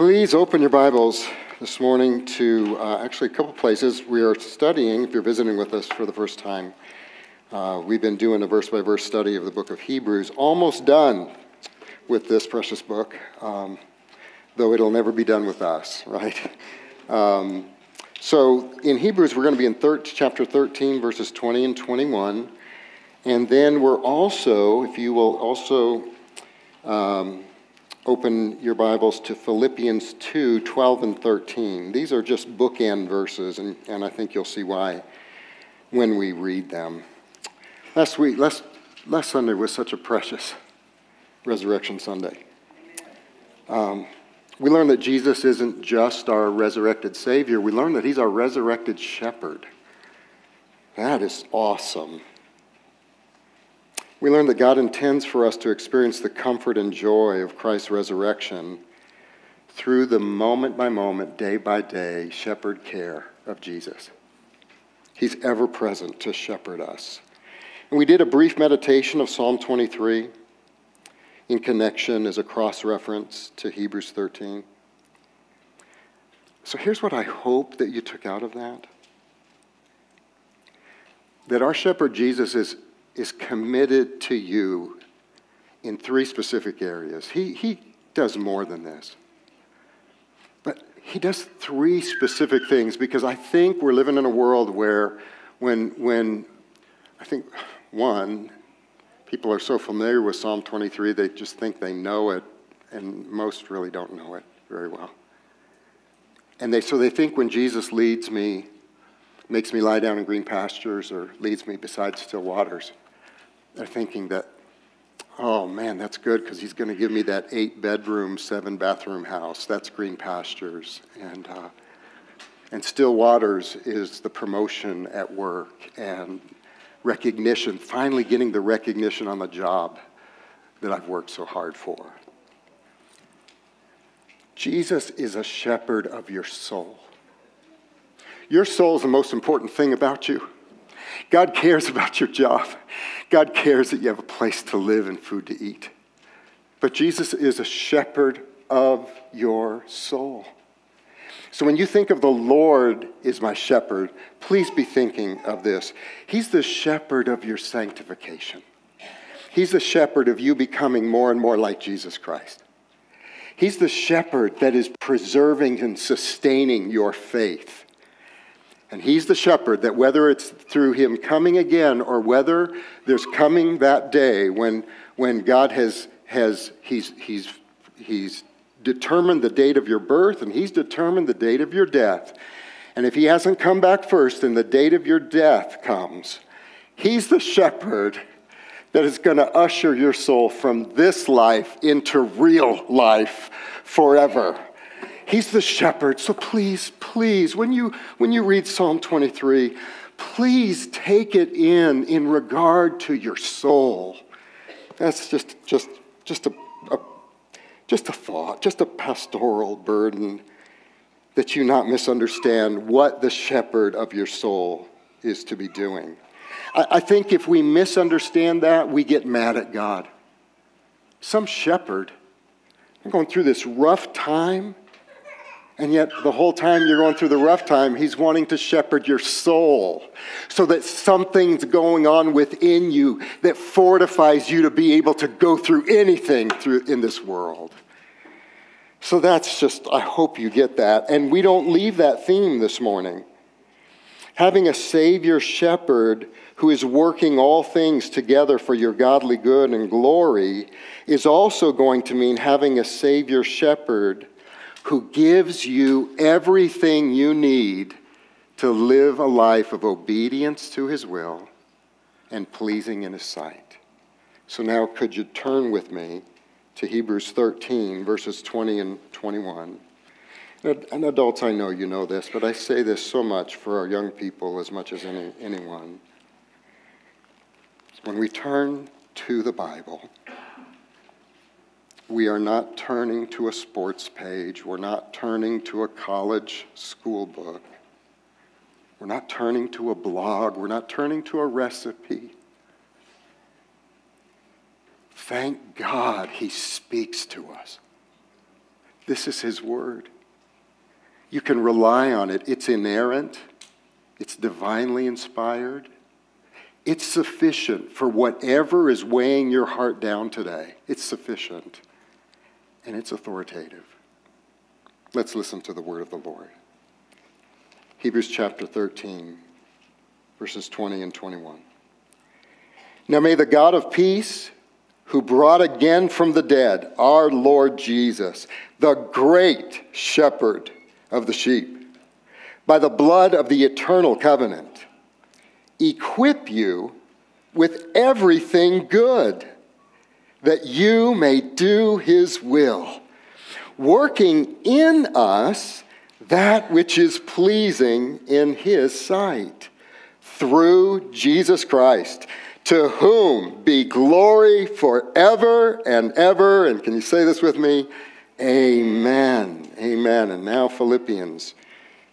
Please open your Bibles this morning to uh, actually a couple places. We are studying, if you're visiting with us for the first time, uh, we've been doing a verse by verse study of the book of Hebrews, almost done with this precious book, um, though it'll never be done with us, right? Um, so in Hebrews, we're going to be in thir- chapter 13, verses 20 and 21. And then we're also, if you will also um, open your Bibles to Philippians 2 12 and 13. These are just bookend verses, and, and I think you'll see why when we read them. Last week, last, last Sunday was such a precious Resurrection Sunday. Um, we learned that Jesus isn't just our resurrected Savior, we learned that He's our resurrected shepherd. That is awesome. We learn that God intends for us to experience the comfort and joy of Christ's resurrection through the moment by moment, day by day shepherd care of Jesus. He's ever present to shepherd us. And we did a brief meditation of Psalm 23 in connection as a cross reference to Hebrews 13. So here's what I hope that you took out of that that our shepherd Jesus is is committed to you in three specific areas. He, he does more than this. But he does three specific things because I think we're living in a world where, when, when I think, one, people are so familiar with Psalm 23, they just think they know it, and most really don't know it very well. And they, so they think when Jesus leads me, makes me lie down in green pastures, or leads me beside still waters, they're thinking that, oh man, that's good because he's going to give me that eight bedroom, seven bathroom house. That's green pastures. And, uh, and still waters is the promotion at work and recognition, finally getting the recognition on the job that I've worked so hard for. Jesus is a shepherd of your soul. Your soul is the most important thing about you. God cares about your job. God cares that you have a place to live and food to eat. But Jesus is a shepherd of your soul. So when you think of the Lord is my shepherd, please be thinking of this. He's the shepherd of your sanctification. He's the shepherd of you becoming more and more like Jesus Christ. He's the shepherd that is preserving and sustaining your faith. And he's the shepherd that whether it's through him coming again or whether there's coming that day when, when God has, has he's, he's, he's determined the date of your birth and he's determined the date of your death. And if he hasn't come back first and the date of your death comes, he's the shepherd that is going to usher your soul from this life into real life forever. He's the shepherd. So please, please, when you, when you read Psalm 23, please take it in in regard to your soul. That's just, just, just, a, a just a thought, just a pastoral burden that you not misunderstand what the shepherd of your soul is to be doing. I, I think if we misunderstand that, we get mad at God. Some shepherd, I'm going through this rough time and yet, the whole time you're going through the rough time, He's wanting to shepherd your soul so that something's going on within you that fortifies you to be able to go through anything through, in this world. So that's just, I hope you get that. And we don't leave that theme this morning. Having a Savior shepherd who is working all things together for your godly good and glory is also going to mean having a Savior shepherd who gives you everything you need to live a life of obedience to his will and pleasing in his sight. So now, could you turn with me to Hebrews 13, verses 20 and 21? And adults, I know you know this, but I say this so much for our young people as much as any, anyone. When we turn to the Bible, we are not turning to a sports page. We're not turning to a college school book. We're not turning to a blog. We're not turning to a recipe. Thank God he speaks to us. This is His Word. You can rely on it. It's inerrant, it's divinely inspired. It's sufficient for whatever is weighing your heart down today. It's sufficient and it's authoritative. Let's listen to the word of the Lord. Hebrews chapter 13, verses 20 and 21. Now may the God of peace, who brought again from the dead our Lord Jesus, the great shepherd of the sheep, by the blood of the eternal covenant, equip you with everything good, that you may do his will, working in us that which is pleasing in his sight, through Jesus Christ, to whom be glory forever and ever. And can you say this with me? Amen. Amen. And now, Philippians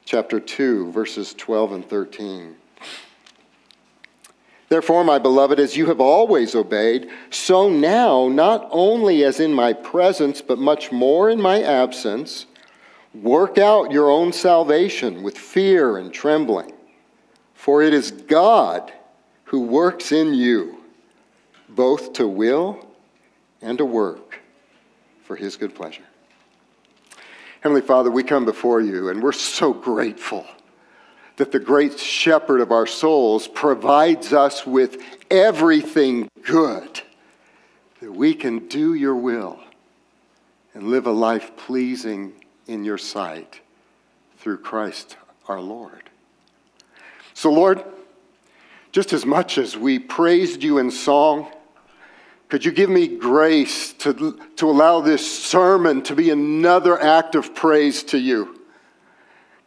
chapter 2, verses 12 and 13. Therefore, my beloved, as you have always obeyed, so now, not only as in my presence, but much more in my absence, work out your own salvation with fear and trembling. For it is God who works in you, both to will and to work for his good pleasure. Heavenly Father, we come before you and we're so grateful that the great shepherd of our souls provides us with everything good that we can do your will and live a life pleasing in your sight through Christ our Lord. So, Lord, just as much as we praised you in song, could you give me grace to, to allow this sermon to be another act of praise to you?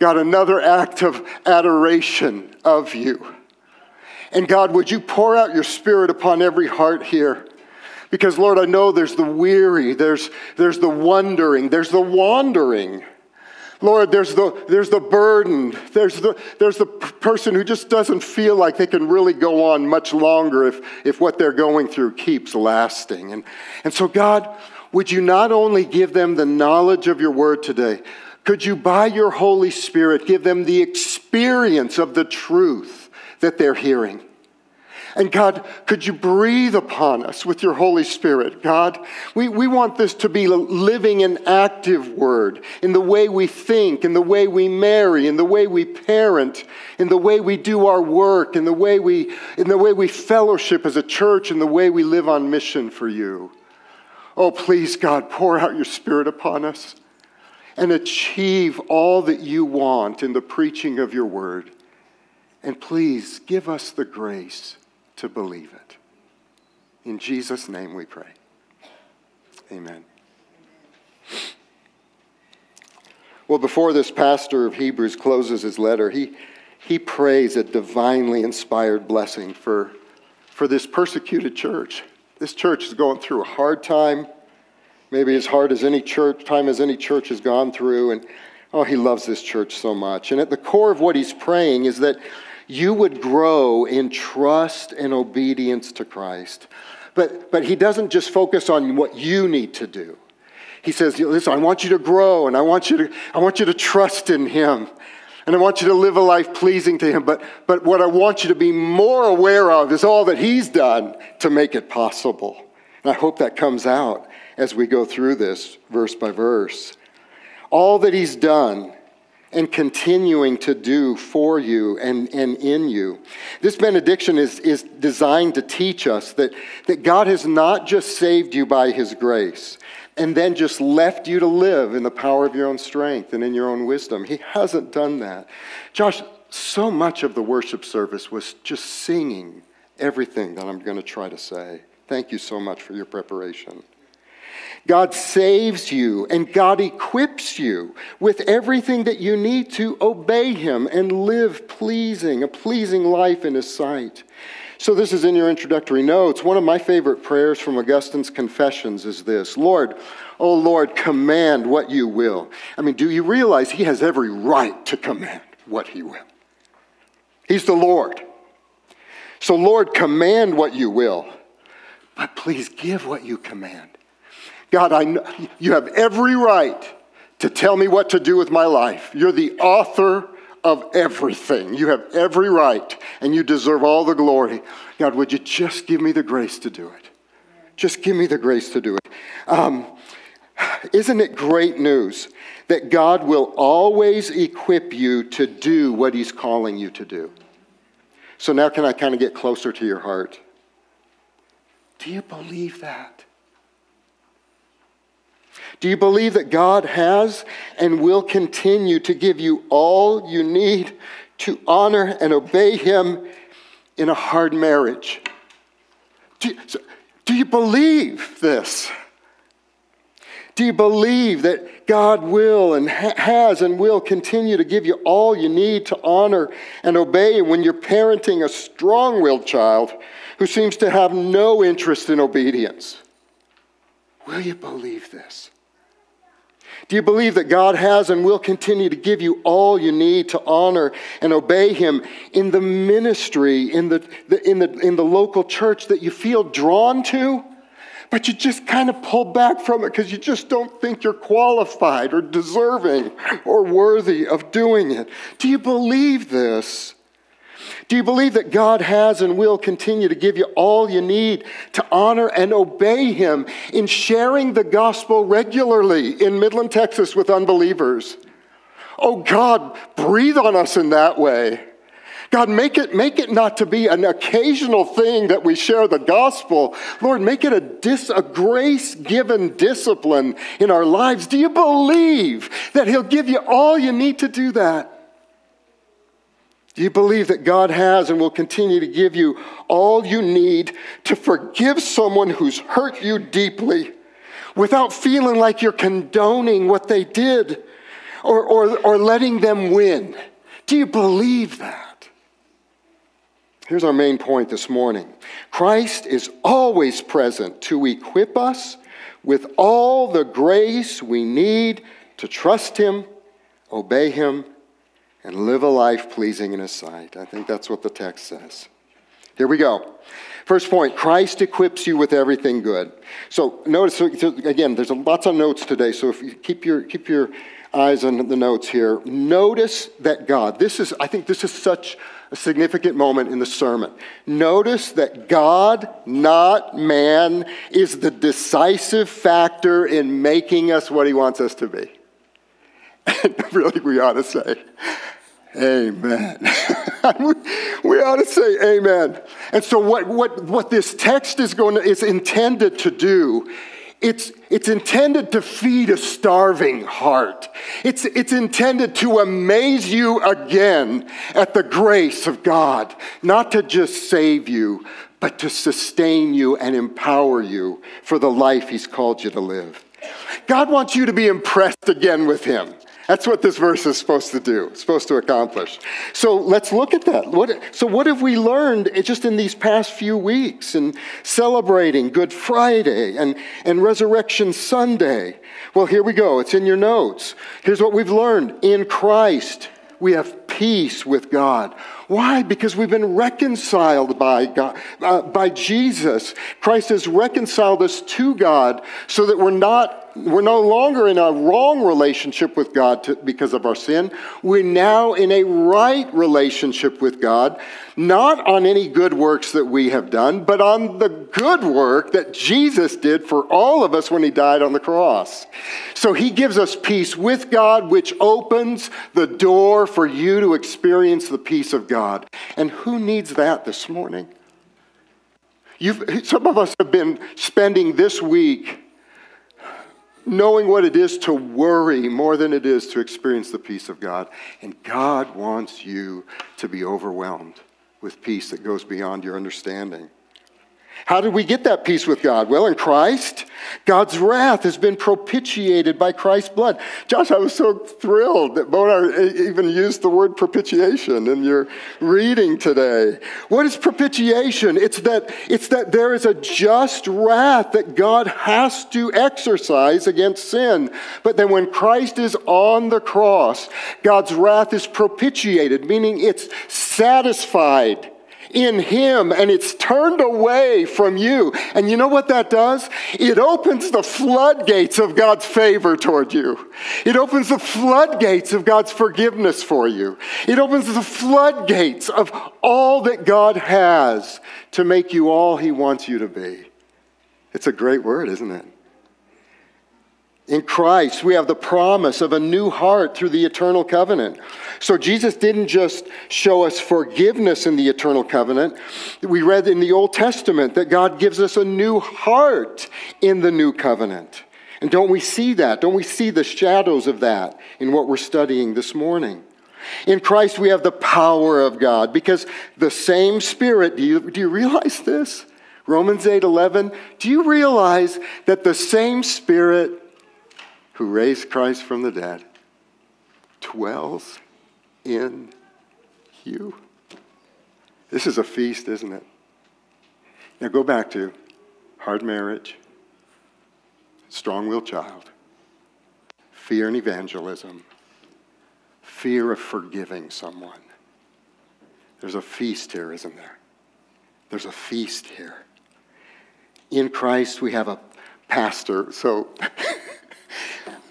God, another act of adoration of you. And God, would you pour out your spirit upon every heart here? Because, Lord, I know there's the weary, there's, there's the wondering, there's the wandering. Lord, there's the, there's the burden. There's the, there's the person who just doesn't feel like they can really go on much longer if, if what they're going through keeps lasting. And, and so, God, would you not only give them the knowledge of your word today, could you, by your Holy Spirit, give them the experience of the truth that they're hearing? And God, could you breathe upon us with your Holy Spirit? God, we, we want this to be a living and active word in the way we think, in the way we marry, in the way we parent, in the way we do our work, in the way we, in the way we fellowship as a church, in the way we live on mission for you. Oh, please, God, pour out your Spirit upon us and achieve all that you want in the preaching of your word. And please give us the grace to believe it. In Jesus' name we pray. Amen. Well, before this pastor of Hebrews closes his letter, he, he prays a divinely inspired blessing for, for this persecuted church. This church is going through a hard time, maybe as hard as any church time as any church has gone through, and oh, he loves this church so much. And at the core of what he's praying is that you would grow in trust and obedience to Christ. But, but he doesn't just focus on what you need to do. He says, listen, I want you to grow and I want you to, I want you to trust in him. And I want you to live a life pleasing to him. But, but what I want you to be more aware of is all that he's done to make it possible. And I hope that comes out as we go through this verse by verse. All that he's done and continuing to do for you and, and in you. This benediction is, is designed to teach us that, that God has not just saved you by his grace and then just left you to live in the power of your own strength and in your own wisdom. He hasn't done that. Josh, so much of the worship service was just singing everything that I'm going to try to say. Thank you so much for your preparation. God saves you and God equips you with everything that you need to obey Him and live pleasing, a pleasing life in His sight. So, this is in your introductory notes. One of my favorite prayers from Augustine's Confessions is this Lord, oh Lord, command what you will. I mean, do you realize He has every right to command what He will? He's the Lord. So, Lord, command what you will, but please give what you command. God, I know, you have every right to tell me what to do with my life. You're the author of everything. You have every right, and you deserve all the glory. God, would you just give me the grace to do it? Just give me the grace to do it. Um, isn't it great news that God will always equip you to do what He's calling you to do? So now, can I kind of get closer to your heart? Do you believe that? Do you believe that God has and will continue to give you all you need to honor and obey Him in a hard marriage? Do do you believe this? Do you believe that God will and ha- has and will continue to give you all you need to honor and obey when you're parenting a strong willed child who seems to have no interest in obedience? Will you believe this? Do you believe that God has and will continue to give you all you need to honor and obey Him in the ministry, in the, the, in the, in the local church that you feel drawn to? But you just kind of pull back from it because you just don't think you're qualified or deserving or worthy of doing it. Do you believe this? Do you believe that God has and will continue to give you all you need to honor and obey Him in sharing the gospel regularly in Midland, Texas with unbelievers? Oh God, breathe on us in that way. God, make it, make it not to be an occasional thing that we share the gospel. Lord, make it a, dis, a grace given discipline in our lives. Do you believe that He'll give you all you need to do that? Do you believe that God has and will continue to give you all you need to forgive someone who's hurt you deeply without feeling like you're condoning what they did or, or, or letting them win? Do you believe that? Here's our main point this morning Christ is always present to equip us with all the grace we need to trust Him, obey Him, and live a life pleasing in His sight. I think that's what the text says. Here we go. First point Christ equips you with everything good. So, notice, again, there's lots of notes today, so if you keep your, keep your eyes on the notes here, notice that God, this is, I think this is such a significant moment in the sermon. Notice that God, not man, is the decisive factor in making us what He wants us to be. Really, we ought to say, Amen. we ought to say amen. And so what, what, what this text is going to, is intended to do, it's, it's intended to feed a starving heart. It's, it's intended to amaze you again at the grace of God, not to just save you, but to sustain you and empower you for the life He's called you to live. God wants you to be impressed again with Him. That's what this verse is supposed to do, supposed to accomplish. So let's look at that. What, so, what have we learned just in these past few weeks and celebrating Good Friday and, and Resurrection Sunday? Well, here we go. It's in your notes. Here's what we've learned in Christ, we have peace with God. Why? Because we've been reconciled by God, uh, by Jesus. Christ has reconciled us to God so that we're not we're no longer in a wrong relationship with God to, because of our sin. We're now in a right relationship with God, not on any good works that we have done, but on the good work that Jesus did for all of us when he died on the cross. So he gives us peace with God, which opens the door for you to experience the peace of God. And who needs that this morning? You've, some of us have been spending this week knowing what it is to worry more than it is to experience the peace of God. And God wants you to be overwhelmed with peace that goes beyond your understanding. How did we get that peace with God? Well, in Christ, God's wrath has been propitiated by Christ's blood. Josh, I was so thrilled that Bonar even used the word propitiation in your reading today. What is propitiation? It's that, it's that there is a just wrath that God has to exercise against sin. But then when Christ is on the cross, God's wrath is propitiated, meaning it's satisfied in Him and it's turned away from you. And you know what that does? It opens the floodgates of God's favor toward you. It opens the floodgates of God's forgiveness for you. It opens the floodgates of all that God has to make you all He wants you to be. It's a great word, isn't it? In Christ, we have the promise of a new heart through the eternal covenant. So Jesus didn't just show us forgiveness in the eternal covenant. We read in the Old Testament that God gives us a new heart in the new covenant. And don't we see that? Don't we see the shadows of that in what we're studying this morning? In Christ, we have the power of God because the same Spirit, do you, do you realize this? Romans 8 11. Do you realize that the same Spirit who raised Christ from the dead, dwells in you. This is a feast, isn't it? Now go back to hard marriage, strong willed child, fear and evangelism, fear of forgiving someone. There's a feast here, isn't there? There's a feast here. In Christ, we have a pastor. So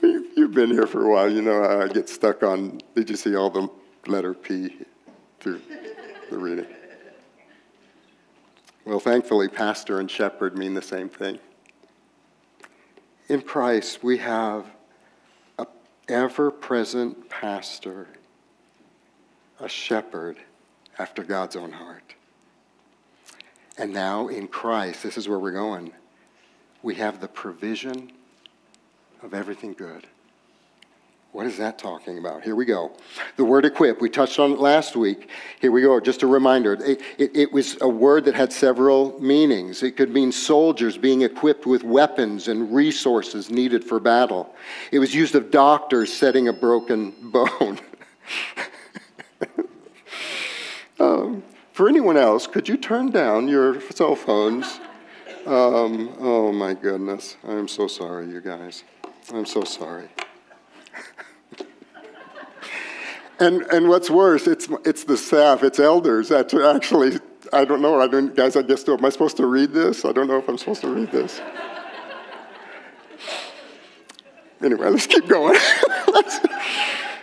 You've been here for a while. You know I get stuck on. Did you see all the letter P through the reading? Well, thankfully, pastor and shepherd mean the same thing. In Christ, we have an ever present pastor, a shepherd after God's own heart. And now in Christ, this is where we're going, we have the provision of everything good. What is that talking about? Here we go. The word equip, we touched on it last week. Here we go, just a reminder. It, it, it, was a word that had several meanings. It could mean soldiers being equipped with weapons and resources needed for battle, it was used of doctors setting a broken bone. um, for anyone else, could you turn down your cell phones? Um, oh my goodness. I'm so sorry, you guys. I'm so sorry. and, and what's worse, it's, it's the staff, it's elders that actually, I don't know, I don't, guys, I guess, am I supposed to read this? I don't know if I'm supposed to read this. anyway, let's keep going. let's,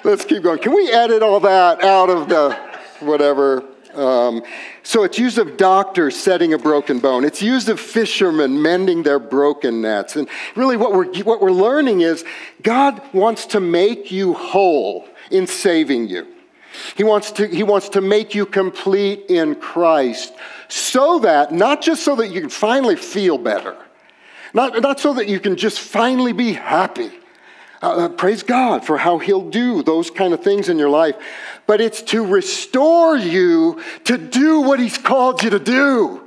let's keep going. Can we edit all that out of the whatever? Um, so it's used of doctors setting a broken bone. It's used of fishermen mending their broken nets. And really, what we're, what we're learning is God wants to make you whole in saving you. He wants, to, he wants to make you complete in Christ so that, not just so that you can finally feel better, not, not so that you can just finally be happy, uh, uh, praise God for how He'll do those kind of things in your life. But it's to restore you to do what He's called you to do.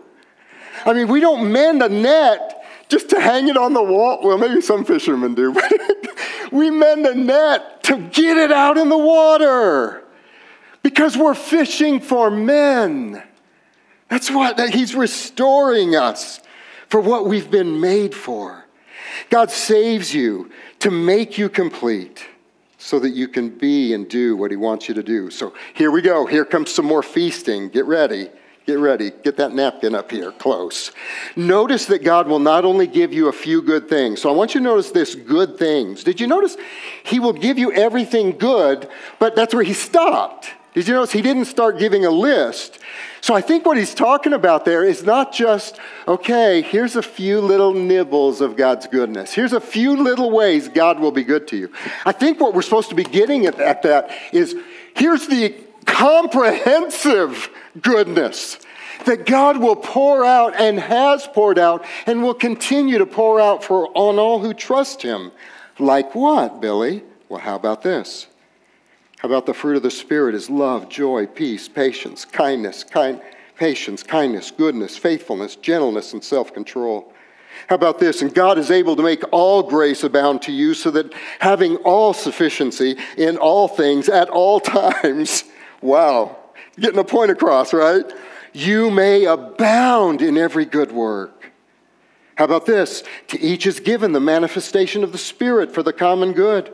I mean, we don't mend a net just to hang it on the wall. Well, maybe some fishermen do, but we mend a net to get it out in the water because we're fishing for men. That's what that He's restoring us for what we've been made for. God saves you to make you complete so that you can be and do what he wants you to do. So here we go. Here comes some more feasting. Get ready. Get ready. Get that napkin up here close. Notice that God will not only give you a few good things. So I want you to notice this good things. Did you notice he will give you everything good, but that's where he stopped. Did you notice he didn't start giving a list? So I think what he's talking about there is not just, okay, here's a few little nibbles of God's goodness. Here's a few little ways God will be good to you. I think what we're supposed to be getting at, at that is here's the comprehensive goodness that God will pour out and has poured out and will continue to pour out for on all who trust him. Like what, Billy? Well, how about this? How about the fruit of the Spirit is love, joy, peace, patience, kindness, kind, patience, kindness, goodness, faithfulness, gentleness, and self control. How about this? And God is able to make all grace abound to you so that having all sufficiency in all things at all times, wow, getting a point across, right? You may abound in every good work. How about this? To each is given the manifestation of the Spirit for the common good.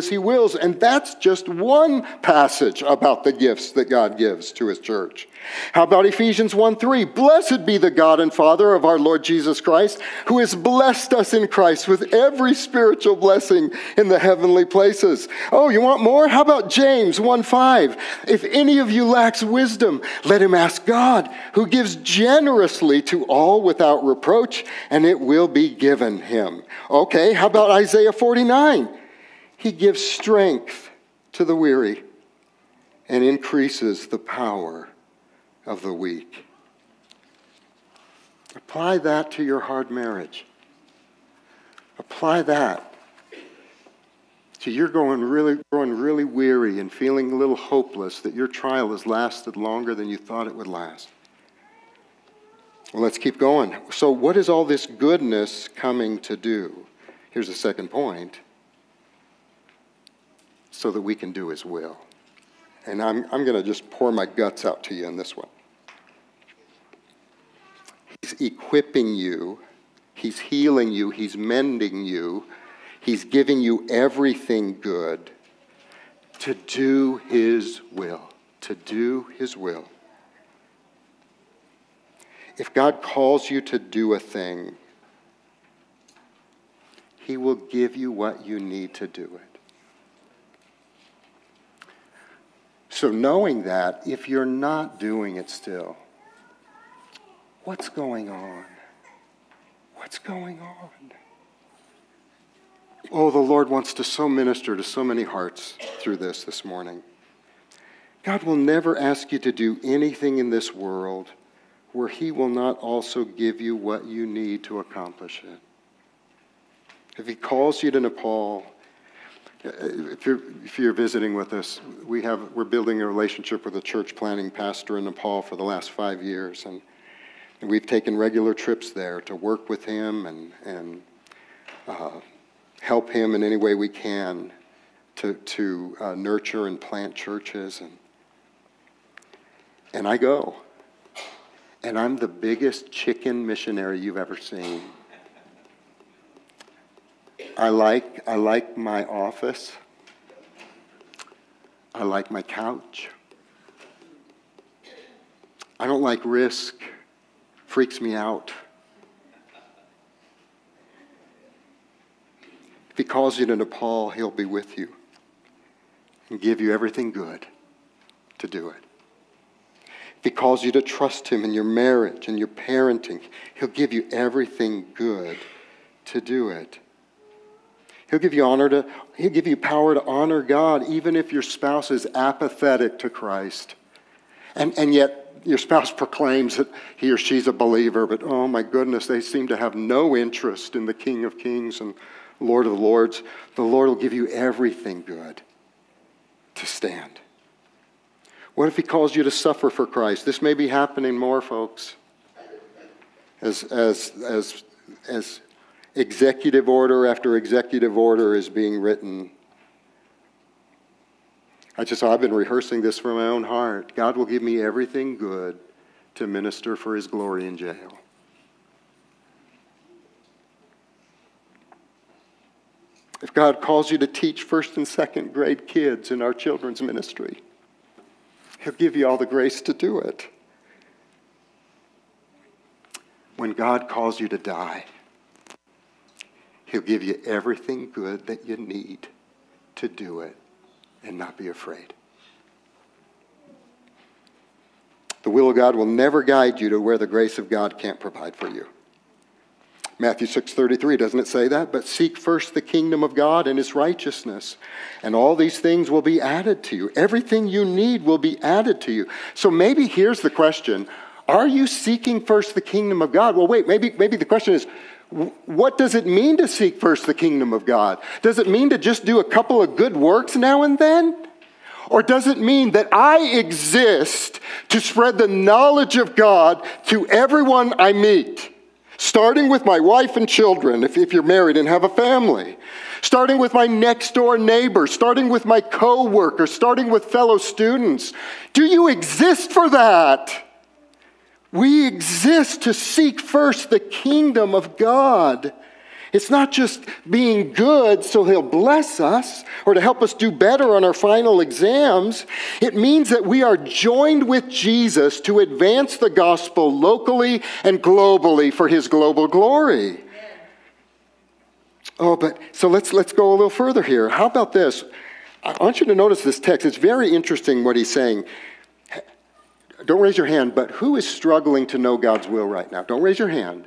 as he wills. And that's just one passage about the gifts that God gives to his church. How about Ephesians 1 3? Blessed be the God and Father of our Lord Jesus Christ, who has blessed us in Christ with every spiritual blessing in the heavenly places. Oh, you want more? How about James 1 5? If any of you lacks wisdom, let him ask God, who gives generously to all without reproach, and it will be given him. Okay, how about Isaiah 49? He gives strength to the weary and increases the power of the weak. Apply that to your hard marriage. Apply that to you're going really, growing really weary and feeling a little hopeless that your trial has lasted longer than you thought it would last. Well, let's keep going. So, what is all this goodness coming to do? Here's the second point so that we can do His will. And I'm, I'm going to just pour my guts out to you in this one. He's equipping you, He's healing you, He's mending you, He's giving you everything good to do His will. To do His will. If God calls you to do a thing, He will give you what you need to do it. So, knowing that, if you're not doing it still, what's going on? What's going on? Oh, the Lord wants to so minister to so many hearts through this this morning. God will never ask you to do anything in this world where He will not also give you what you need to accomplish it. If He calls you to Nepal, if you're, if you're visiting with us, we have, we're building a relationship with a church planting pastor in Nepal for the last five years. And, and we've taken regular trips there to work with him and, and uh, help him in any way we can to, to uh, nurture and plant churches. And, and I go. And I'm the biggest chicken missionary you've ever seen. I like, I like my office. I like my couch. I don't like risk. Freaks me out. If he calls you to Nepal, he'll be with you and give you everything good to do it. If he calls you to trust him in your marriage and your parenting, he'll give you everything good to do it. He'll give you honor to, he'll give you power to honor God, even if your spouse is apathetic to Christ. And, and yet your spouse proclaims that he or she's a believer, but oh my goodness, they seem to have no interest in the King of Kings and Lord of the Lords. The Lord will give you everything good to stand. What if he calls you to suffer for Christ? This may be happening more, folks. As, as, as, as executive order after executive order is being written. I just, I've been rehearsing this from my own heart. God will give me everything good to minister for his glory in jail. If God calls you to teach first and second grade kids in our children's ministry, He'll give you all the grace to do it. When God calls you to die, He'll give you everything good that you need to do it and not be afraid. The will of God will never guide you to where the grace of God can't provide for you. Matthew 6:33 doesn't it say that? But seek first the kingdom of God and his righteousness, and all these things will be added to you. Everything you need will be added to you. So maybe here's the question, are you seeking first the kingdom of God? Well, wait, maybe maybe the question is what does it mean to seek first the kingdom of God? Does it mean to just do a couple of good works now and then? Or does it mean that I exist to spread the knowledge of God to everyone I meet? Starting with my wife and children, if, if you're married and have a family. Starting with my next door neighbor, starting with my coworker, starting with fellow students. Do you exist for that? We exist to seek first the kingdom of God. It's not just being good so he'll bless us or to help us do better on our final exams. It means that we are joined with Jesus to advance the gospel locally and globally for his global glory. Oh, but so let's let's go a little further here. How about this? I want you to notice this text. It's very interesting what he's saying. Don't raise your hand, but who is struggling to know God's will right now? Don't raise your hand.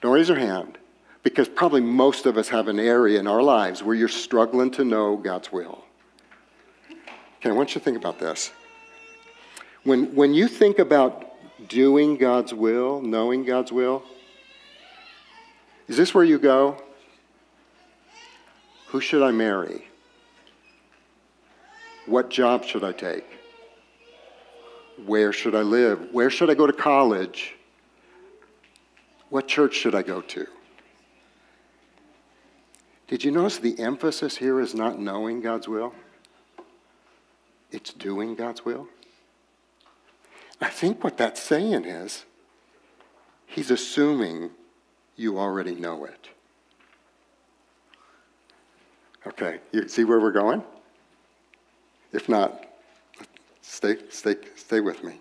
Don't raise your hand because probably most of us have an area in our lives where you're struggling to know God's will. Okay, I want you to think about this. When, when you think about doing God's will, knowing God's will, is this where you go? Who should I marry? What job should I take? Where should I live? Where should I go to college? What church should I go to? Did you notice the emphasis here is not knowing God's will? It's doing God's will. I think what that's saying is he's assuming you already know it. Okay, you see where we're going? If not, stay, stay, stay with me.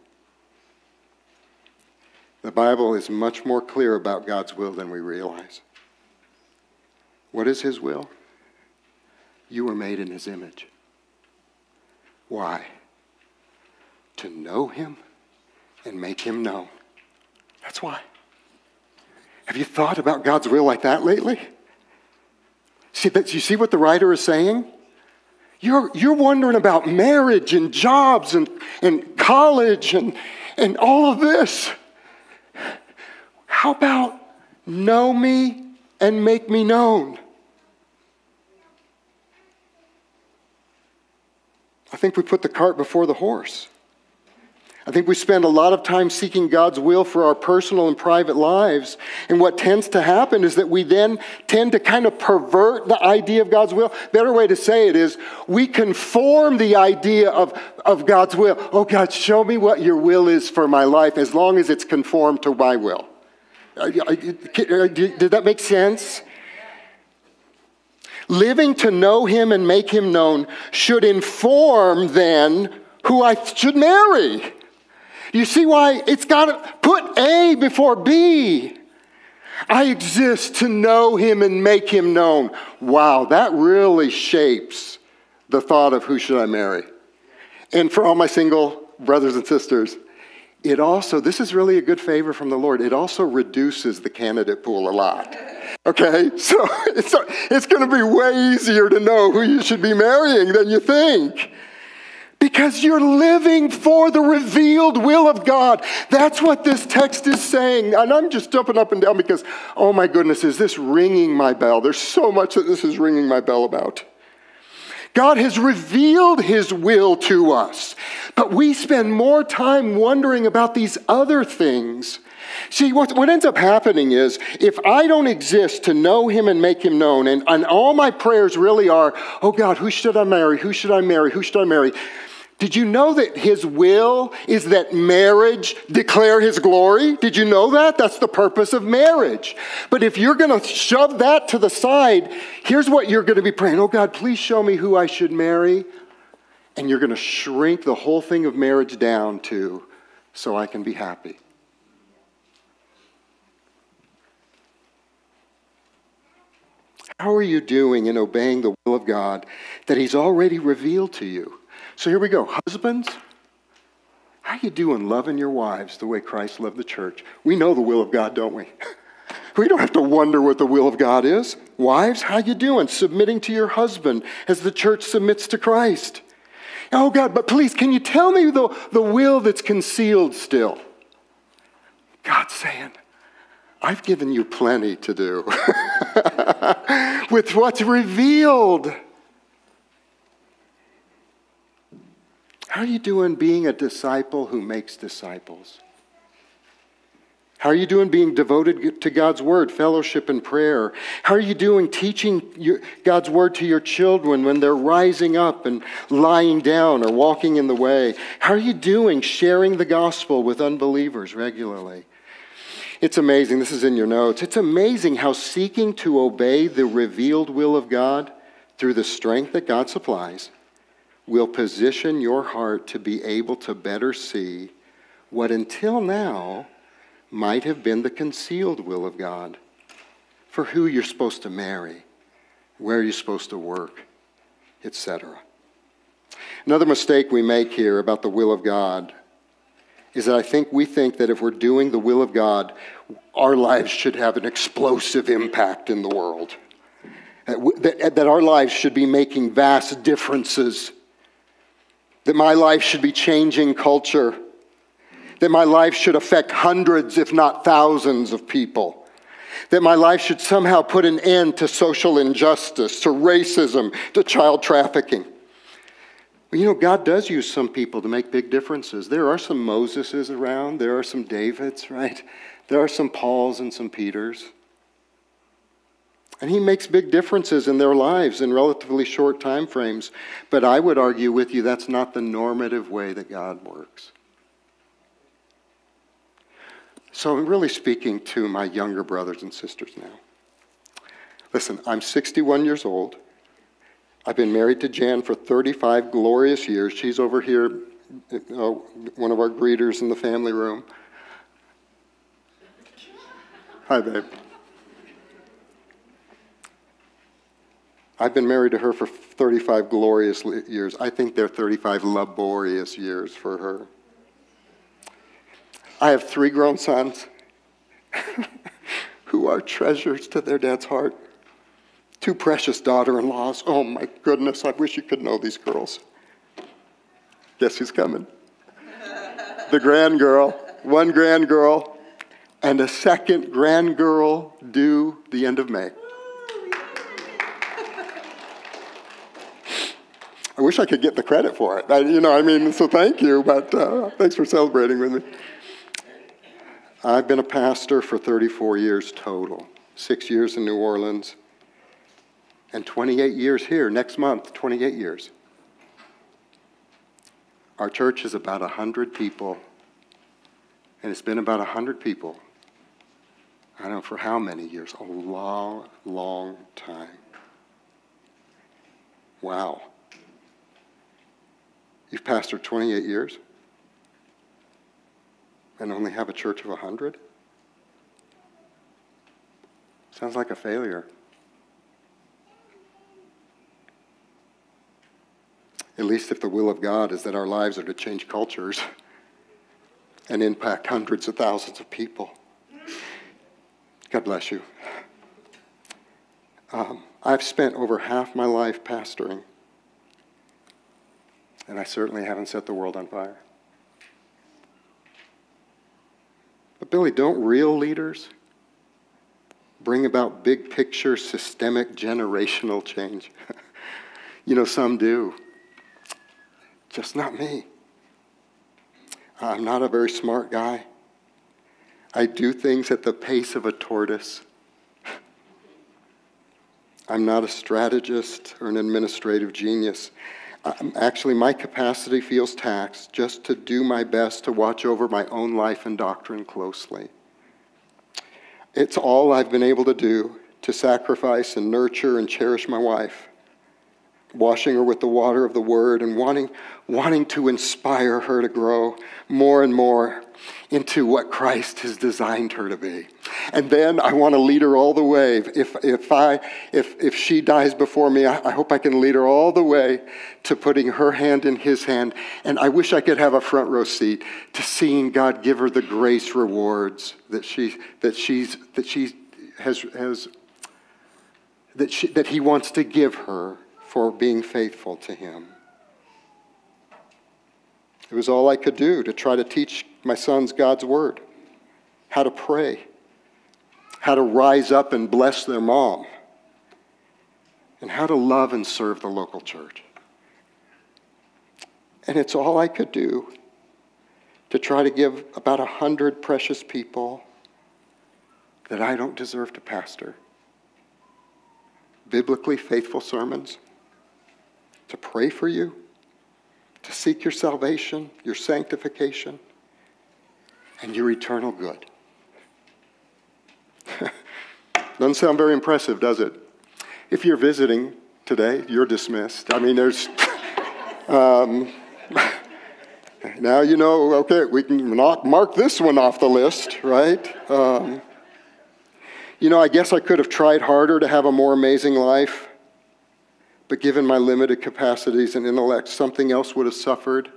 The Bible is much more clear about God's will than we realize. What is His will? You were made in His image. Why? To know Him and make Him known. That's why. Have you thought about God's will like that lately? See, but you see what the writer is saying? You're, you're wondering about marriage and jobs and, and college and, and all of this. How about know me and make me known? I think we put the cart before the horse. I think we spend a lot of time seeking God's will for our personal and private lives. And what tends to happen is that we then tend to kind of pervert the idea of God's will. Better way to say it is we conform the idea of, of God's will. Oh, God, show me what your will is for my life as long as it's conformed to my will. Uh, did that make sense? living to know him and make him known should inform then who I should marry. You see why it's got to put A before B. I exist to know him and make him known. Wow, that really shapes the thought of who should I marry. And for all my single brothers and sisters, it also, this is really a good favor from the Lord, it also reduces the candidate pool a lot. Okay? So it's, it's going to be way easier to know who you should be marrying than you think. Because you're living for the revealed will of God. That's what this text is saying. And I'm just jumping up and down because, oh my goodness, is this ringing my bell? There's so much that this is ringing my bell about. God has revealed his will to us, but we spend more time wondering about these other things. See, what, what ends up happening is if I don't exist to know him and make him known, and, and all my prayers really are, oh God, who should I marry? Who should I marry? Who should I marry? Did you know that his will is that marriage declare his glory? Did you know that? That's the purpose of marriage. But if you're going to shove that to the side, here's what you're going to be praying Oh God, please show me who I should marry. And you're going to shrink the whole thing of marriage down to so I can be happy. How are you doing in obeying the will of God that He's already revealed to you? So here we go. Husbands, how you doing loving your wives the way Christ loved the church? We know the will of God, don't we? We don't have to wonder what the will of God is. Wives, how you doing? Submitting to your husband as the church submits to Christ. Oh God, but please, can you tell me the, the will that's concealed still? God's saying, I've given you plenty to do with what's revealed. How are you doing being a disciple who makes disciples? How are you doing being devoted to God's word, fellowship, and prayer? How are you doing teaching God's word to your children when they're rising up and lying down or walking in the way? How are you doing sharing the gospel with unbelievers regularly? It's amazing. This is in your notes. It's amazing how seeking to obey the revealed will of God through the strength that God supplies will position your heart to be able to better see what until now might have been the concealed will of God for who you're supposed to marry, where you're supposed to work, etc. Another mistake we make here about the will of God is that I think we think that if we're doing the will of God, our lives should have an explosive impact in the world. That, that our lives should be making vast differences. That my life should be changing culture that my life should affect hundreds, if not thousands, of people. That my life should somehow put an end to social injustice, to racism, to child trafficking. You know, God does use some people to make big differences. There are some Moseses around, there are some Davids, right? There are some Pauls and some Peters. And he makes big differences in their lives in relatively short time frames. But I would argue with you that's not the normative way that God works. So I'm really speaking to my younger brothers and sisters now. Listen, I'm 61 years old. I've been married to Jan for 35 glorious years. She's over here, uh, one of our greeters in the family room. Hi, babe. I've been married to her for 35 glorious years. I think they're 35 laborious years for her. I have three grown sons who are treasures to their dad's heart. Two precious daughter in laws. Oh my goodness, I wish you could know these girls. Guess who's coming? the grand girl, one grand girl, and a second grand girl due the end of May. Wish I could get the credit for it. I, you know, I mean, so thank you, but uh, thanks for celebrating with me. I've been a pastor for 34 years total, six years in New Orleans, and 28 years here. Next month, 28 years. Our church is about 100 people, and it's been about 100 people. I don't know for how many years, a long, long time. Wow. You've pastored 28 years? and only have a church of 100? Sounds like a failure. At least if the will of God is that our lives are to change cultures and impact hundreds of thousands of people. God bless you. Um, I've spent over half my life pastoring, and I certainly haven't set the world on fire. But, Billy, don't real leaders bring about big picture, systemic, generational change? you know, some do. Just not me. I'm not a very smart guy. I do things at the pace of a tortoise. I'm not a strategist or an administrative genius. Actually, my capacity feels taxed just to do my best to watch over my own life and doctrine closely. It's all I've been able to do to sacrifice and nurture and cherish my wife, washing her with the water of the word and wanting, wanting to inspire her to grow more and more into what Christ has designed her to be. And then I want to lead her all the way. If, if, I, if, if she dies before me, I, I hope I can lead her all the way to putting her hand in his hand. And I wish I could have a front row seat to seeing God give her the grace rewards that she, that she's, that she has, has that, she, that he wants to give her for being faithful to him. It was all I could do to try to teach my sons God's word, how to pray, how to rise up and bless their mom, and how to love and serve the local church. And it's all I could do to try to give about a hundred precious people that I don't deserve to pastor biblically faithful sermons, to pray for you, to seek your salvation, your sanctification, and your eternal good. Doesn't sound very impressive, does it? If you're visiting today, you're dismissed. I mean, there's. Um, now you know, okay, we can knock, mark this one off the list, right? Um, you know, I guess I could have tried harder to have a more amazing life, but given my limited capacities and intellect, something else would have suffered.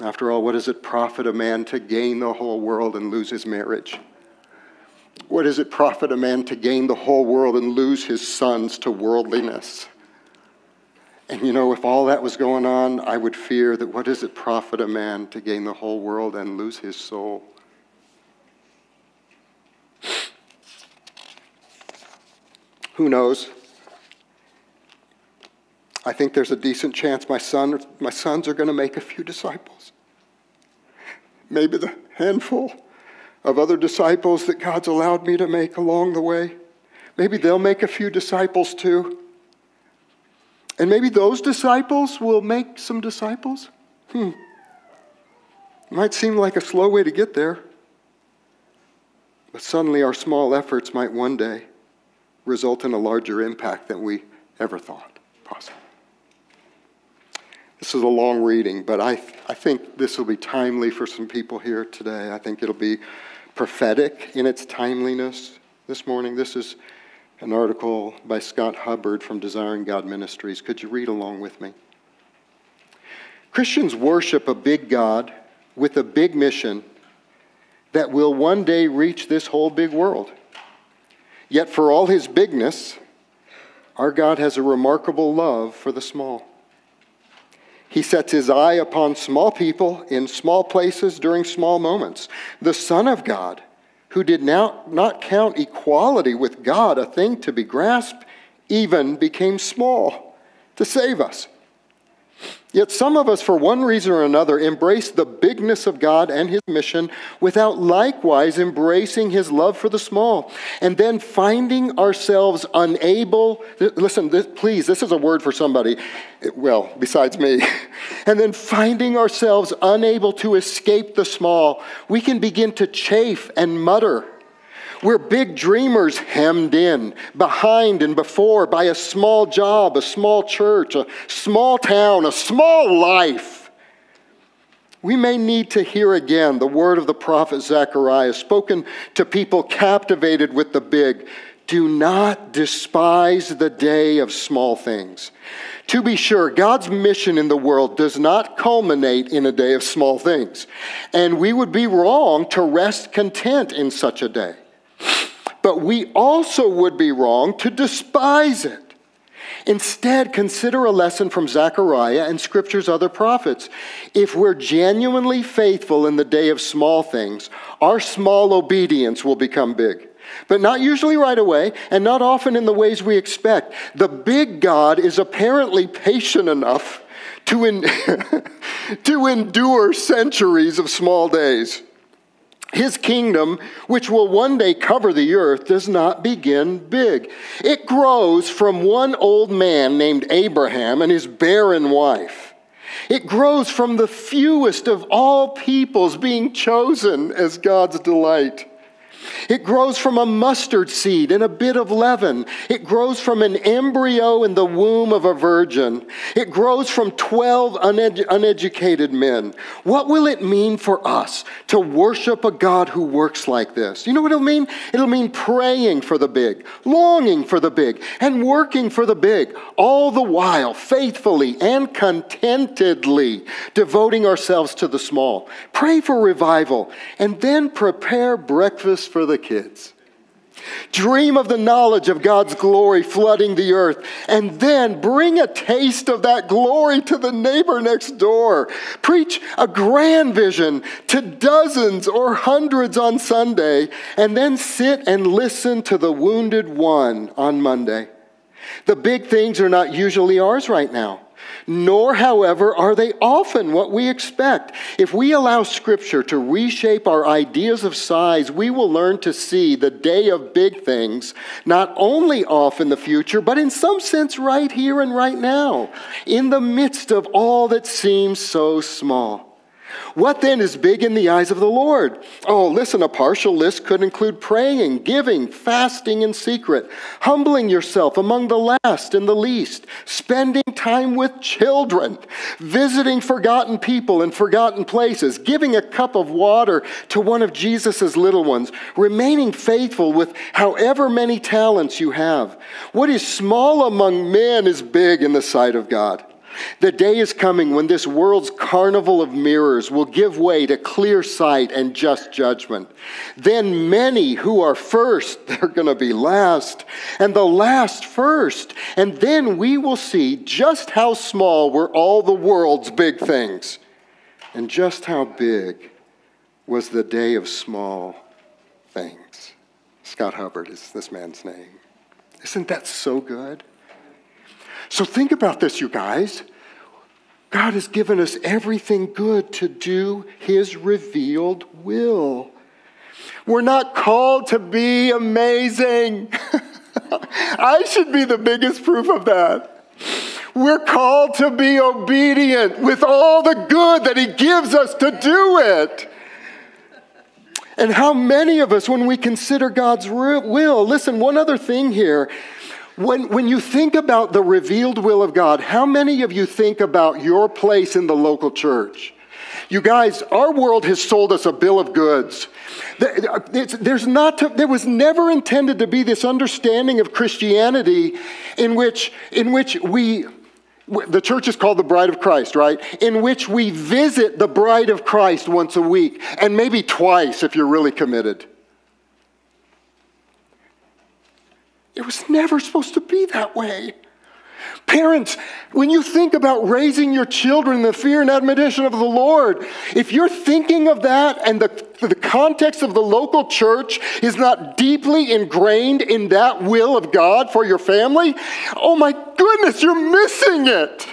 After all, what does it profit a man to gain the whole world and lose his marriage? What does it profit a man to gain the whole world and lose his sons to worldliness? And you know, if all that was going on, I would fear that what does it profit a man to gain the whole world and lose his soul? Who knows? I think there's a decent chance my, son, my sons are going to make a few disciples. Maybe the handful of other disciples that God's allowed me to make along the way. Maybe they'll make a few disciples too. And maybe those disciples will make some disciples. Hmm. Might seem like a slow way to get there. But suddenly our small efforts might one day result in a larger impact than we ever thought possible. This is a long reading, but I, I think this will be timely for some people here today. I think it'll be prophetic in its timeliness this morning. This is an article by Scott Hubbard from Desiring God Ministries. Could you read along with me? Christians worship a big God with a big mission that will one day reach this whole big world. Yet, for all his bigness, our God has a remarkable love for the small. He sets his eye upon small people in small places during small moments. The Son of God, who did not, not count equality with God a thing to be grasped, even became small to save us. Yet some of us, for one reason or another, embrace the bigness of God and His mission without likewise embracing His love for the small. And then finding ourselves unable, listen, this, please, this is a word for somebody, well, besides me. And then finding ourselves unable to escape the small, we can begin to chafe and mutter we're big dreamers hemmed in, behind and before by a small job, a small church, a small town, a small life. We may need to hear again the word of the prophet Zechariah, spoken to people captivated with the big. Do not despise the day of small things. To be sure, God's mission in the world does not culminate in a day of small things, and we would be wrong to rest content in such a day. But we also would be wrong to despise it. Instead, consider a lesson from Zechariah and Scripture's other prophets. If we're genuinely faithful in the day of small things, our small obedience will become big. But not usually right away, and not often in the ways we expect. The big God is apparently patient enough to, in, to endure centuries of small days. His kingdom, which will one day cover the earth, does not begin big. It grows from one old man named Abraham and his barren wife. It grows from the fewest of all peoples being chosen as God's delight. It grows from a mustard seed and a bit of leaven. It grows from an embryo in the womb of a virgin. It grows from 12 uned- uneducated men. What will it mean for us to worship a God who works like this? You know what it'll mean? It'll mean praying for the big, longing for the big, and working for the big, all the while faithfully and contentedly devoting ourselves to the small. Pray for revival and then prepare breakfast for the kids. Dream of the knowledge of God's glory flooding the earth, and then bring a taste of that glory to the neighbor next door. Preach a grand vision to dozens or hundreds on Sunday, and then sit and listen to the wounded one on Monday. The big things are not usually ours right now nor, however, are they often what we expect. If we allow Scripture to reshape our ideas of size, we will learn to see the day of big things not only off in the future, but in some sense right here and right now, in the midst of all that seems so small. What then is big in the eyes of the Lord? Oh, listen, a partial list could include praying, giving, fasting in secret, humbling yourself among the last and the least, spending time with children, visiting forgotten people in forgotten places, giving a cup of water to one of Jesus' little ones, remaining faithful with however many talents you have. What is small among men is big in the sight of God. The day is coming when this world's carnival of mirrors will give way to clear sight and just judgment. Then many who are first, they're going to be last, and the last first. And then we will see just how small were all the world's big things, and just how big was the day of small things. Scott Hubbard is this man's name. Isn't that so good? So think about this, you guys. God has given us everything good to do His revealed will. We're not called to be amazing. I should be the biggest proof of that. We're called to be obedient with all the good that He gives us to do it. And how many of us, when we consider God's will, listen, one other thing here when, when you think about the revealed will of God, how many of you think about your place in the local church? You guys, our world has sold us a bill of goods. There's not to, there was never intended to be this understanding of Christianity in which, in which we, the church is called the bride of Christ, right? In which we visit the bride of Christ once a week, and maybe twice if you're really committed. It was never supposed to be that way. Parents, when you think about raising your children in the fear and admonition of the Lord, if you're thinking of that and the, the context of the local church is not deeply ingrained in that will of God for your family, oh my goodness, you're missing it.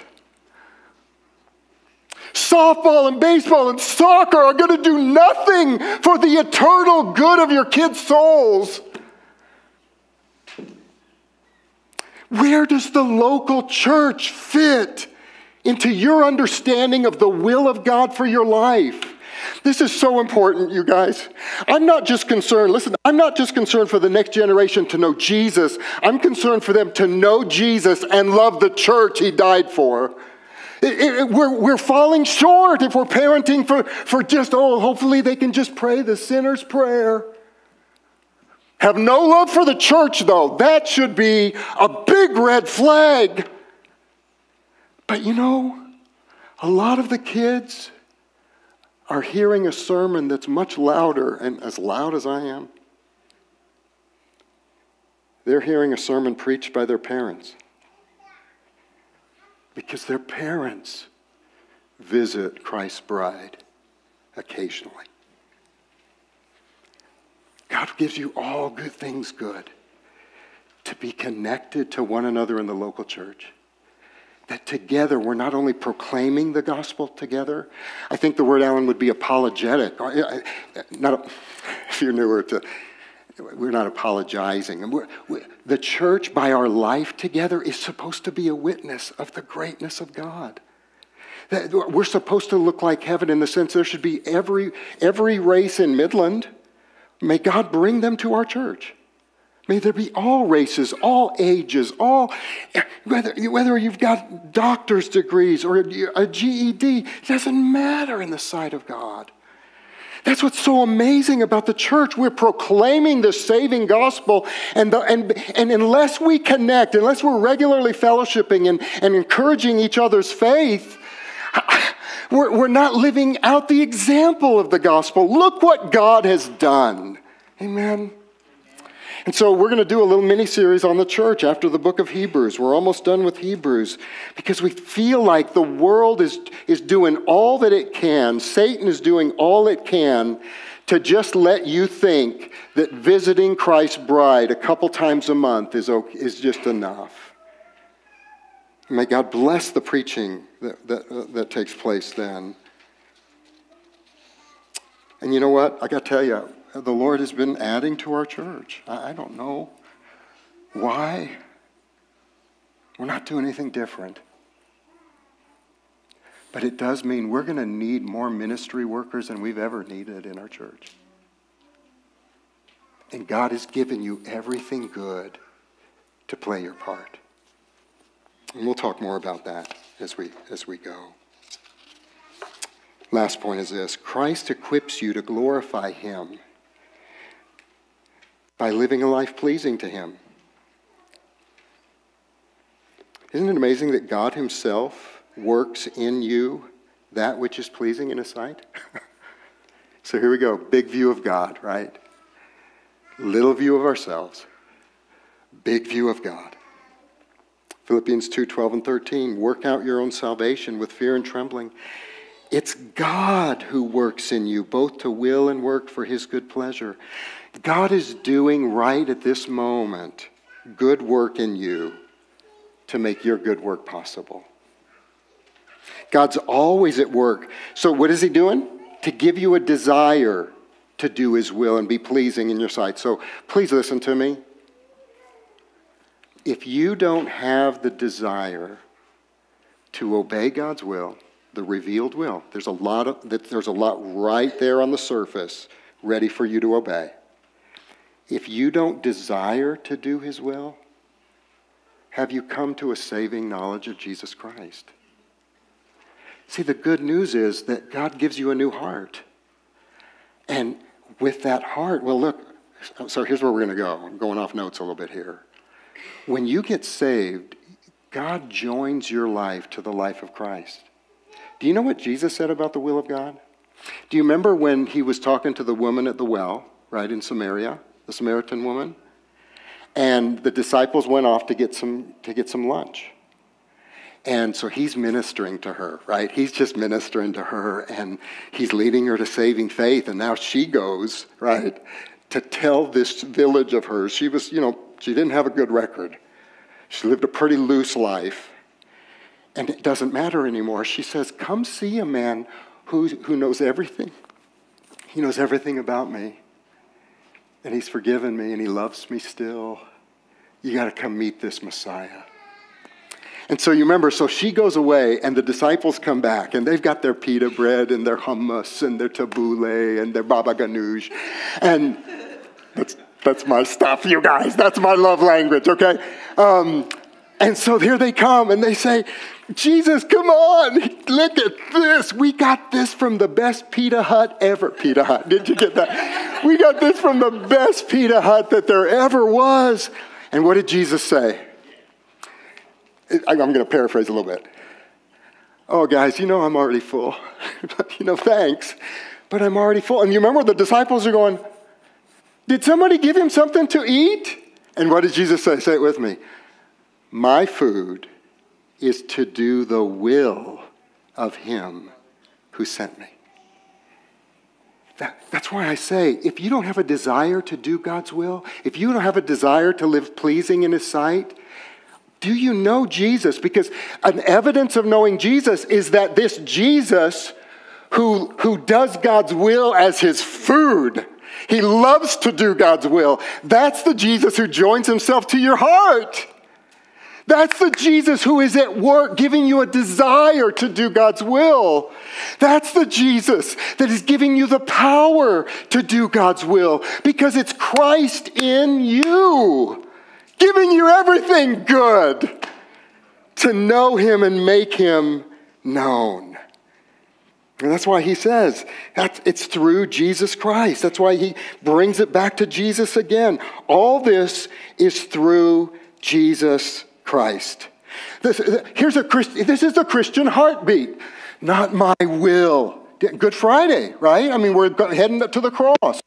Softball and baseball and soccer are going to do nothing for the eternal good of your kids' souls. Where does the local church fit into your understanding of the will of God for your life? This is so important, you guys. I'm not just concerned, listen, I'm not just concerned for the next generation to know Jesus. I'm concerned for them to know Jesus and love the church he died for. It, it, we're, we're falling short if we're parenting for, for just, oh, hopefully they can just pray the sinner's prayer. Have no love for the church, though. That should be a big red flag. But you know, a lot of the kids are hearing a sermon that's much louder and as loud as I am. They're hearing a sermon preached by their parents because their parents visit Christ's bride occasionally. God gives you all good things good to be connected to one another in the local church. That together we're not only proclaiming the gospel together, I think the word, Alan, would be apologetic. Not, if you're newer to, we're not apologizing. We're, we're, the church, by our life together, is supposed to be a witness of the greatness of God. That we're supposed to look like heaven in the sense there should be every, every race in Midland May God bring them to our church. May there be all races, all ages, all, whether, whether you've got doctor's degrees or a GED, it doesn't matter in the sight of God. That's what's so amazing about the church. We're proclaiming the saving gospel, and, the, and, and unless we connect, unless we're regularly fellowshipping and, and encouraging each other's faith, we're, we're not living out the example of the gospel. Look what God has done. Amen. And so we're going to do a little mini series on the church after the book of Hebrews. We're almost done with Hebrews because we feel like the world is, is doing all that it can, Satan is doing all it can to just let you think that visiting Christ's bride a couple times a month is, is just enough. May God bless the preaching that, that, that takes place then. And you know what? I got to tell you, the Lord has been adding to our church. I, I don't know why. We're not doing anything different. But it does mean we're going to need more ministry workers than we've ever needed in our church. And God has given you everything good to play your part. And we'll talk more about that as we, as we go. Last point is this Christ equips you to glorify Him by living a life pleasing to Him. Isn't it amazing that God Himself works in you that which is pleasing in His sight? so here we go big view of God, right? Little view of ourselves, big view of God. Philippians 2 12 and 13. Work out your own salvation with fear and trembling. It's God who works in you, both to will and work for his good pleasure. God is doing right at this moment good work in you to make your good work possible. God's always at work. So, what is he doing? To give you a desire to do his will and be pleasing in your sight. So, please listen to me. If you don't have the desire to obey God's will, the revealed will. There's a lot of there's a lot right there on the surface ready for you to obey. If you don't desire to do his will, have you come to a saving knowledge of Jesus Christ? See, the good news is that God gives you a new heart. And with that heart, well, look, so here's where we're going to go. I'm going off notes a little bit here. When you get saved, God joins your life to the life of Christ. Do you know what Jesus said about the will of God? Do you remember when he was talking to the woman at the well, right, in Samaria, the Samaritan woman? And the disciples went off to get some, to get some lunch. And so he's ministering to her, right? He's just ministering to her and he's leading her to saving faith. And now she goes, right, to tell this village of hers. She was, you know, she didn't have a good record. She lived a pretty loose life. And it doesn't matter anymore. She says, Come see a man who, who knows everything. He knows everything about me. And he's forgiven me and he loves me still. You got to come meet this Messiah. And so you remember, so she goes away, and the disciples come back, and they've got their pita bread and their hummus and their tabbouleh and their baba ganoush. And that's, my stuff, you guys. That's my love language, okay? Um, and so here they come, and they say, Jesus, come on, look at this. We got this from the best Pita Hut ever. Pita Hut, did you get that? We got this from the best Pita Hut that there ever was. And what did Jesus say? I'm going to paraphrase a little bit. Oh, guys, you know I'm already full. you know, thanks, but I'm already full. And you remember the disciples are going, Did somebody give him something to eat? And what did Jesus say? Say it with me. My food is to do the will of him who sent me. That, that's why I say if you don't have a desire to do God's will, if you don't have a desire to live pleasing in his sight, do you know Jesus? Because an evidence of knowing Jesus is that this Jesus who, who does God's will as his food, he loves to do God's will. That's the Jesus who joins himself to your heart. That's the Jesus who is at work giving you a desire to do God's will. That's the Jesus that is giving you the power to do God's will because it's Christ in you, giving you everything good to know Him and make Him known. And that's why he says that it's through Jesus Christ. That's why he brings it back to Jesus again. All this is through Jesus Christ. This, here's a Christ, this is a Christian heartbeat, not my will. Good Friday, right? I mean, we're heading to the cross.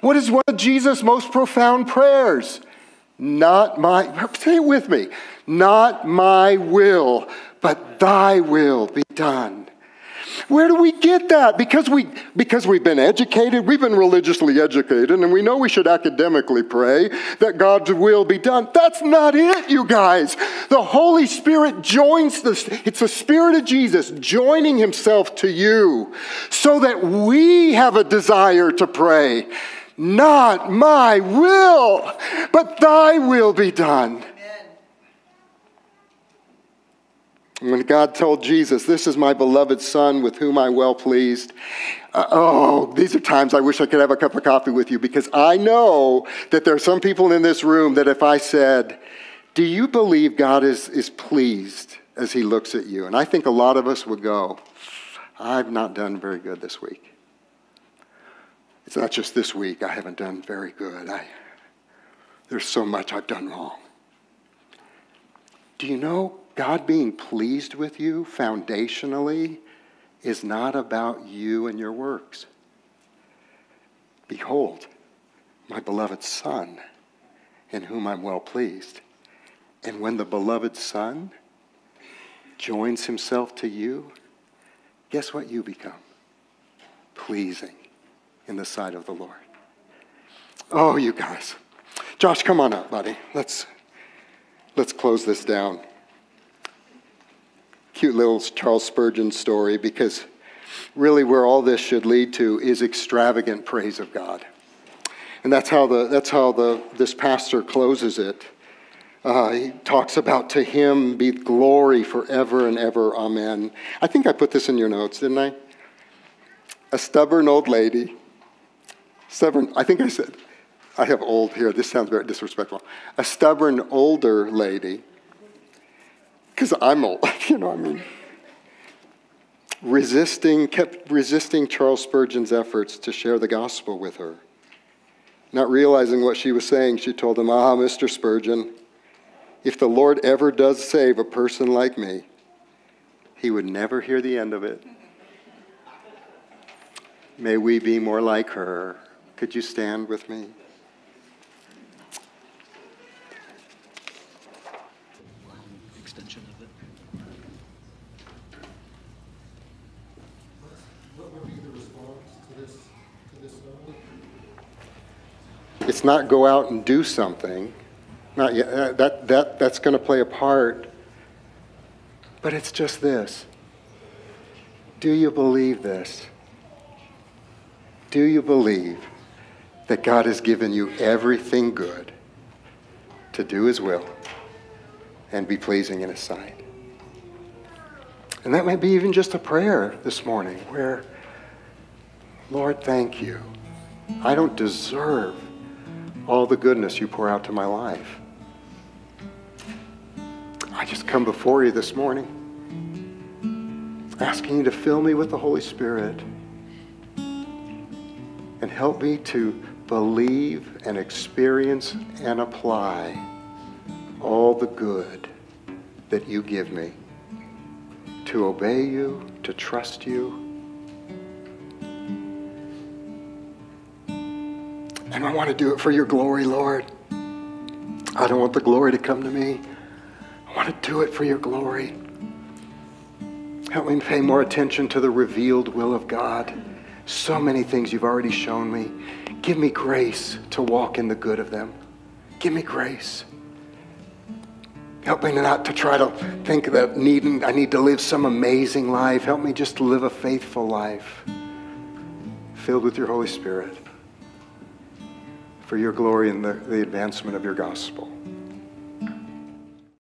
What is one of Jesus' most profound prayers? Not my, say it with me, not my will, but thy will be done. Where do we get that? Because, we, because we've been educated, we've been religiously educated, and we know we should academically pray that God's will be done. That's not it, you guys. The Holy Spirit joins this, it's the Spirit of Jesus joining Himself to you so that we have a desire to pray. Not my will, but thy will be done. When God told Jesus, This is my beloved Son with whom I'm well pleased. Uh, oh, these are times I wish I could have a cup of coffee with you because I know that there are some people in this room that if I said, Do you believe God is, is pleased as he looks at you? And I think a lot of us would go, I've not done very good this week. It's not just this week, I haven't done very good. I, there's so much I've done wrong. Do you know God being pleased with you foundationally is not about you and your works. Behold, my beloved Son, in whom I'm well pleased. And when the beloved Son joins himself to you, guess what you become? Pleasing in the sight of the Lord. Oh, you guys. Josh, come on up, buddy. Let's, let's close this down cute little Charles Spurgeon story because really where all this should lead to is extravagant praise of God. And that's how, the, that's how the, this pastor closes it. Uh, he talks about to him be glory forever and ever. Amen. I think I put this in your notes, didn't I? A stubborn old lady. Stubborn, I think I said, I have old here. This sounds very disrespectful. A stubborn older lady because I'm old, you know, I mean, resisting, kept resisting Charles Spurgeon's efforts to share the gospel with her. Not realizing what she was saying, she told him, Ah, Mr. Spurgeon, if the Lord ever does save a person like me, he would never hear the end of it. May we be more like her. Could you stand with me? It's not go out and do something. Not yet. Uh, that, that, that's going to play a part. But it's just this. Do you believe this? Do you believe that God has given you everything good to do His will and be pleasing in His sight? And that might be even just a prayer this morning where, Lord, thank you. I don't deserve all the goodness you pour out to my life. I just come before you this morning, asking you to fill me with the Holy Spirit and help me to believe and experience and apply all the good that you give me, to obey you, to trust you And I want to do it for your glory, Lord. I don't want the glory to come to me. I want to do it for your glory. Help me pay more attention to the revealed will of God. So many things you've already shown me. Give me grace to walk in the good of them. Give me grace. Help me not to try to think that needing, I need to live some amazing life. Help me just to live a faithful life filled with your Holy Spirit for your glory and the, the advancement of your gospel.